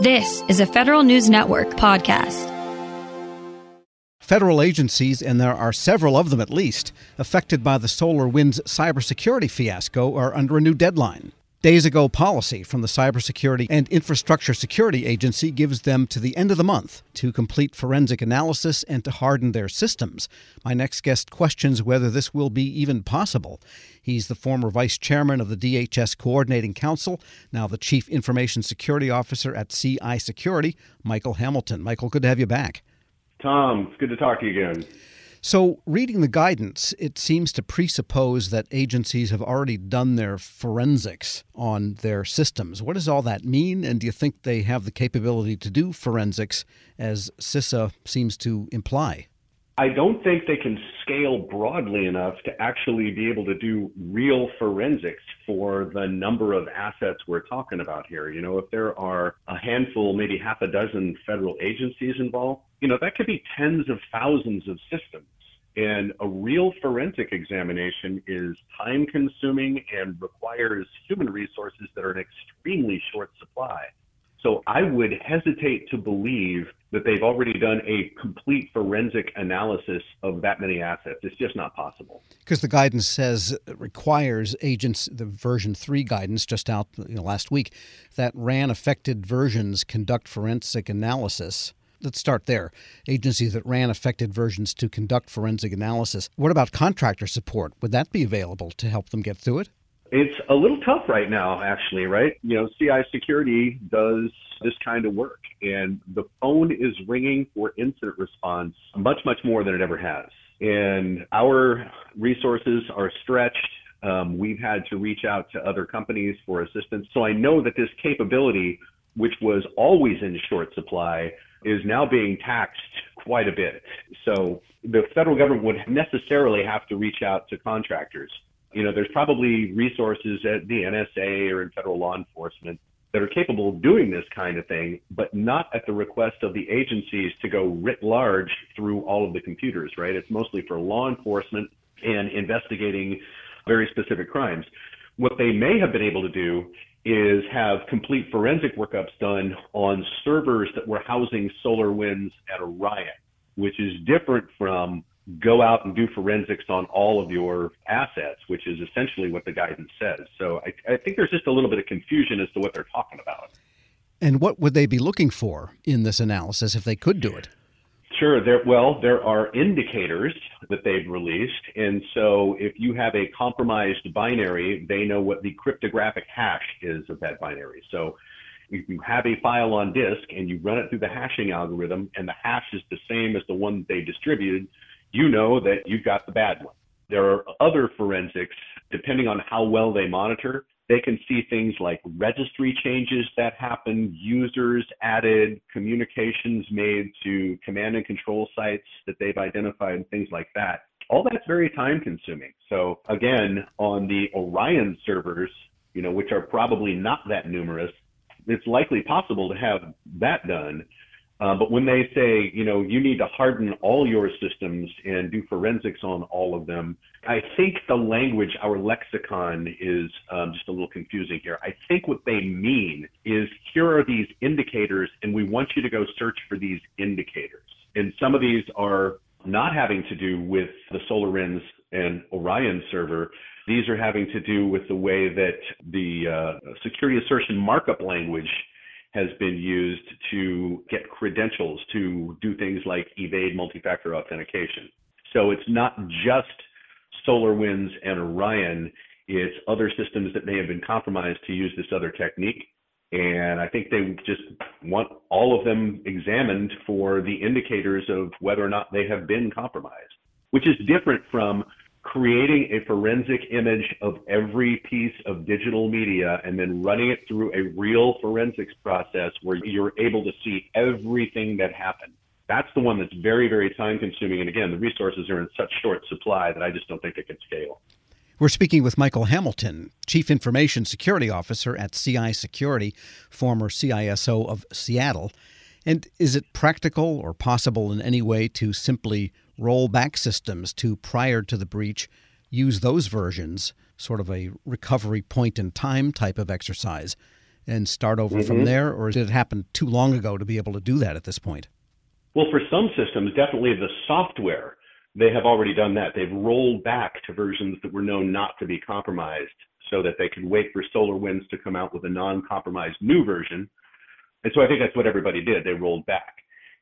This is a Federal News Network podcast. Federal agencies, and there are several of them at least, affected by the SolarWinds cybersecurity fiasco are under a new deadline. Days ago, policy from the Cybersecurity and Infrastructure Security Agency gives them to the end of the month to complete forensic analysis and to harden their systems. My next guest questions whether this will be even possible. He's the former vice chairman of the DHS Coordinating Council, now the chief information security officer at CI Security, Michael Hamilton. Michael, good to have you back. Tom, it's good to talk to you again. So, reading the guidance, it seems to presuppose that agencies have already done their forensics on their systems. What does all that mean? And do you think they have the capability to do forensics, as CISA seems to imply? I don't think they can scale broadly enough to actually be able to do real forensics for the number of assets we're talking about here. You know, if there are a handful, maybe half a dozen federal agencies involved, you know, that could be tens of thousands of systems. And a real forensic examination is time consuming and requires human resources that are in extremely short supply. So I would hesitate to believe that they've already done a complete forensic analysis of that many assets. It's just not possible. Because the guidance says it requires agents, the version 3 guidance just out you know, last week, that RAN affected versions conduct forensic analysis. Let's start there. Agencies that ran affected versions to conduct forensic analysis. What about contractor support? Would that be available to help them get through it? It's a little tough right now, actually, right? You know, CI Security does this kind of work, and the phone is ringing for incident response much, much more than it ever has. And our resources are stretched. Um, we've had to reach out to other companies for assistance. So I know that this capability, which was always in short supply, is now being taxed quite a bit. So the federal government would necessarily have to reach out to contractors you know, there's probably resources at the NSA or in federal law enforcement that are capable of doing this kind of thing, but not at the request of the agencies to go writ large through all of the computers, right? It's mostly for law enforcement and investigating very specific crimes. What they may have been able to do is have complete forensic workups done on servers that were housing SolarWinds at Orion, which is different from go out and do forensics on all of your assets, which is essentially what the guidance says. So I, I, think there's just a little bit of confusion as to what they're talking about. And what would they be looking for in this analysis if they could do it? Sure. There, well, there are indicators that they've released. And so if you have a compromised binary, they know what the cryptographic hash is of that binary. So if you have a file on disk and you run it through the hashing algorithm and the hash is the same as the one they distributed, you know that you've got the bad one. There are other forensics, depending on how well they monitor, they can see things like registry changes that happen, users added, communications made to command and control sites that they've identified, and things like that. All that's very time consuming. So again, on the Orion servers, you know, which are probably not that numerous, it's likely possible to have that done. Uh, but when they say, you know, you need to harden all your systems and do forensics on all of them, I think the language, our lexicon, is um, just a little confusing here. I think what they mean is here are these indicators, and we want you to go search for these indicators. And some of these are not having to do with the SolarWinds and Orion server. These are having to do with the way that the uh, security assertion markup language has been used to get credentials to do things like evade multi-factor authentication. So it's not just SolarWinds and Orion, it's other systems that may have been compromised to use this other technique. And I think they just want all of them examined for the indicators of whether or not they have been compromised, which is different from creating a forensic image of every piece of digital media and then running it through a real forensics process where you're able to see everything that happened. That's the one that's very, very time consuming. And again, the resources are in such short supply that I just don't think it can scale. We're speaking with Michael Hamilton, Chief Information Security Officer at CI Security, former CISO of Seattle. And is it practical or possible in any way to simply roll back systems to prior to the breach, use those versions, sort of a recovery point in time type of exercise, and start over mm-hmm. from there, or did it happen too long ago to be able to do that at this point? Well, for some systems, definitely the software, they have already done that. They've rolled back to versions that were known not to be compromised so that they could wait for SolarWinds to come out with a non compromised new version. And so I think that's what everybody did. They rolled back.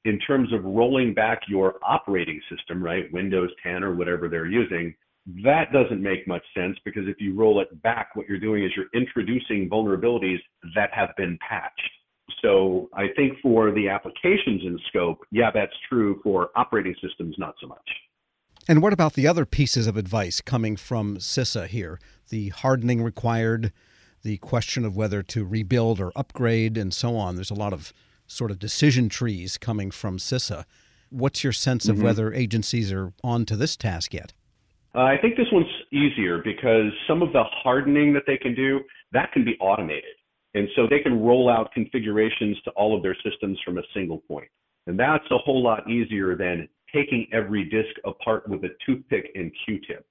In terms of rolling back your operating system, right, Windows 10 or whatever they're using, that doesn't make much sense because if you roll it back, what you're doing is you're introducing vulnerabilities that have been patched. So I think for the applications in scope, yeah, that's true. For operating systems, not so much. And what about the other pieces of advice coming from CISA here? The hardening required, the question of whether to rebuild or upgrade, and so on. There's a lot of sort of decision trees coming from CISA. What's your sense of mm-hmm. whether agencies are on to this task yet? Uh, I think this one's easier because some of the hardening that they can do, that can be automated. And so they can roll out configurations to all of their systems from a single point. And that's a whole lot easier than taking every disk apart with a toothpick and Q-tip.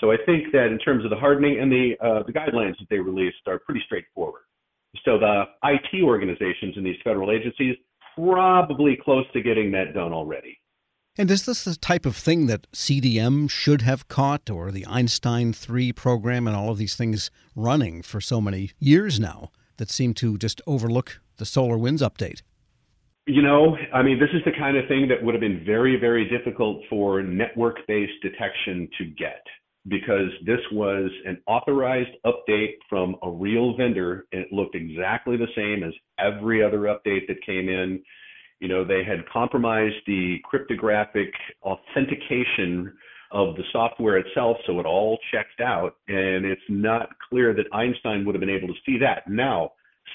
So I think that in terms of the hardening and the uh, the guidelines that they released are pretty straightforward. So the IT organizations in these federal agencies probably close to getting that done already. And is this the type of thing that CDM should have caught, or the Einstein 3 program, and all of these things running for so many years now that seem to just overlook the SolarWinds update? You know, I mean, this is the kind of thing that would have been very, very difficult for network based detection to get because this was an authorized update from a real vendor and it looked exactly the same as every other update that came in you know, they had compromised the cryptographic authentication of the software itself, so it all checked out. And it's not clear that Einstein would have been able to see that. Now,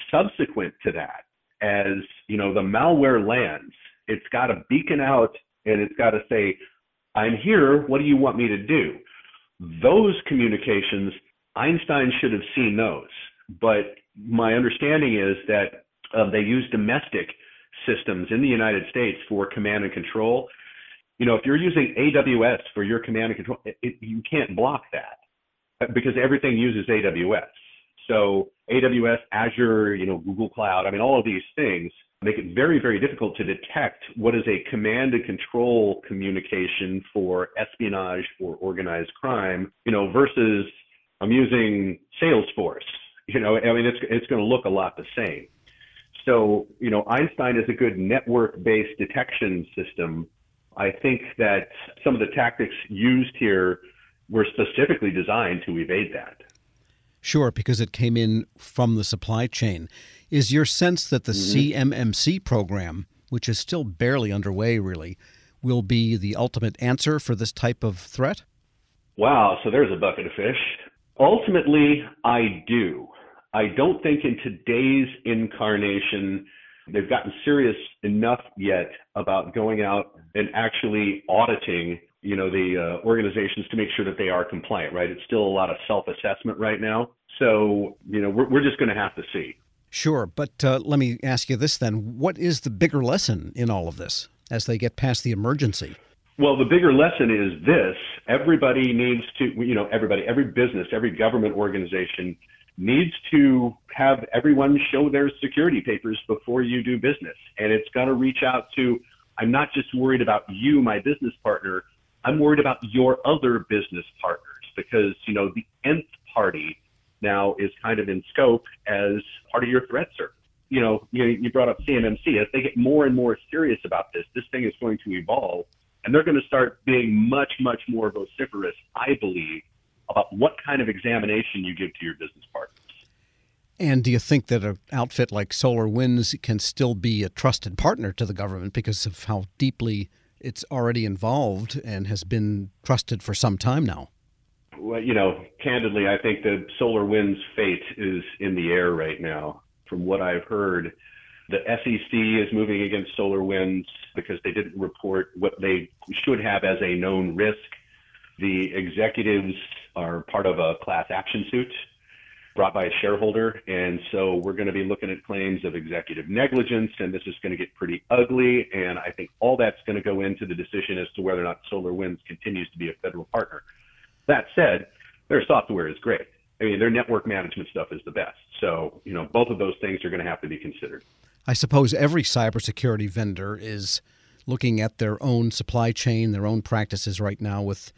subsequent to that, as you know, the malware lands, it's got to beacon out and it's got to say, I'm here. What do you want me to do? Those communications, Einstein should have seen those. But my understanding is that uh, they use domestic systems in the United States for command and control. You know, if you're using AWS for your command and control, it, it, you can't block that because everything uses AWS. So AWS, Azure, you know, Google Cloud, I mean, all of these things make it very, very difficult to detect what is a command and control communication for espionage or organized crime, you know, versus I'm using Salesforce. You know, I mean, it's it's going to look a lot the same. So, you know, Einstein is a good network based detection system. I think that some of the tactics used here were specifically designed to evade that. Sure, because it came in from the supply chain. Is your sense that the mm-hmm. CMMC program, which is still barely underway really, will be the ultimate answer for this type of threat? Wow, so there's a bucket of fish. Ultimately, I do. I don't think in today's incarnation they've gotten serious enough yet about going out and actually auditing you know the uh, organizations to make sure that they are compliant right? It's still a lot of self-assessment right now. So you know we're, we're just going to have to see. Sure but uh, let me ask you this then. What is the bigger lesson in all of this as they get past the emergency? Well, the bigger lesson is this. Everybody needs to, you know, everybody, every business, every government organization needs to have everyone show their security papers before you do business. And it's going to reach out to, I'm not just worried about you, my business partner, I'm worried about your other business partners because, you know, the nth party now is kind of in scope as part of your threat surface. You know, you, you brought up CMMC. As they get more and more serious about this, this thing is going to evolve and they're going to start being much, much more vociferous, I believe, about what kind of examination you give to your business partners. And do you think that an outfit like SolarWinds can still be a trusted partner to the government because of how deeply it's already involved and has been trusted for some time now? Well, you know, candidly, I think the SolarWinds' fate is in the air right now. From what I've heard, the SEC is moving against SolarWinds because they didn't report what they should have as a known risk. The executives are part of a class action suit brought by a shareholder. And so we're going to be looking at claims of executive negligence, and this is going to get pretty ugly. And I think all that's going to go into the decision as to whether or not SolarWinds continues to be a federal partner. That said, their software is great. I mean, their network management stuff is the best. So, you know, both of those things are going to have to be considered. I suppose every cybersecurity vendor is looking at their own supply chain, their own practices right now with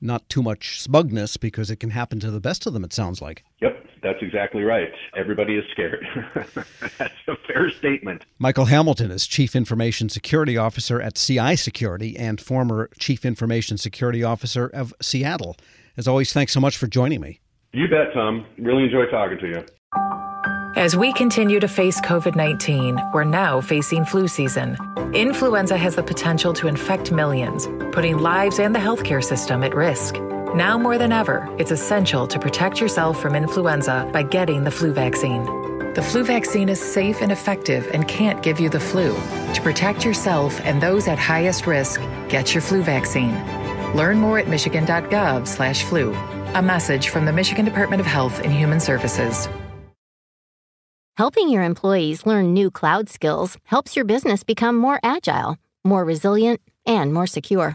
not too much smugness because it can happen to the best of them, it sounds like. Yep, that's exactly right. Everybody is scared. that's a fair statement. Michael Hamilton is Chief Information Security Officer at CI Security and former Chief Information Security Officer of Seattle. As always, thanks so much for joining me. You bet, Tom. Really enjoy talking to you. As we continue to face COVID 19, we're now facing flu season. Influenza has the potential to infect millions, putting lives and the healthcare system at risk. Now more than ever, it's essential to protect yourself from influenza by getting the flu vaccine. The flu vaccine is safe and effective and can't give you the flu. To protect yourself and those at highest risk, get your flu vaccine. Learn more at michigan.gov/flu. A message from the Michigan Department of Health and Human Services. Helping your employees learn new cloud skills helps your business become more agile, more resilient, and more secure.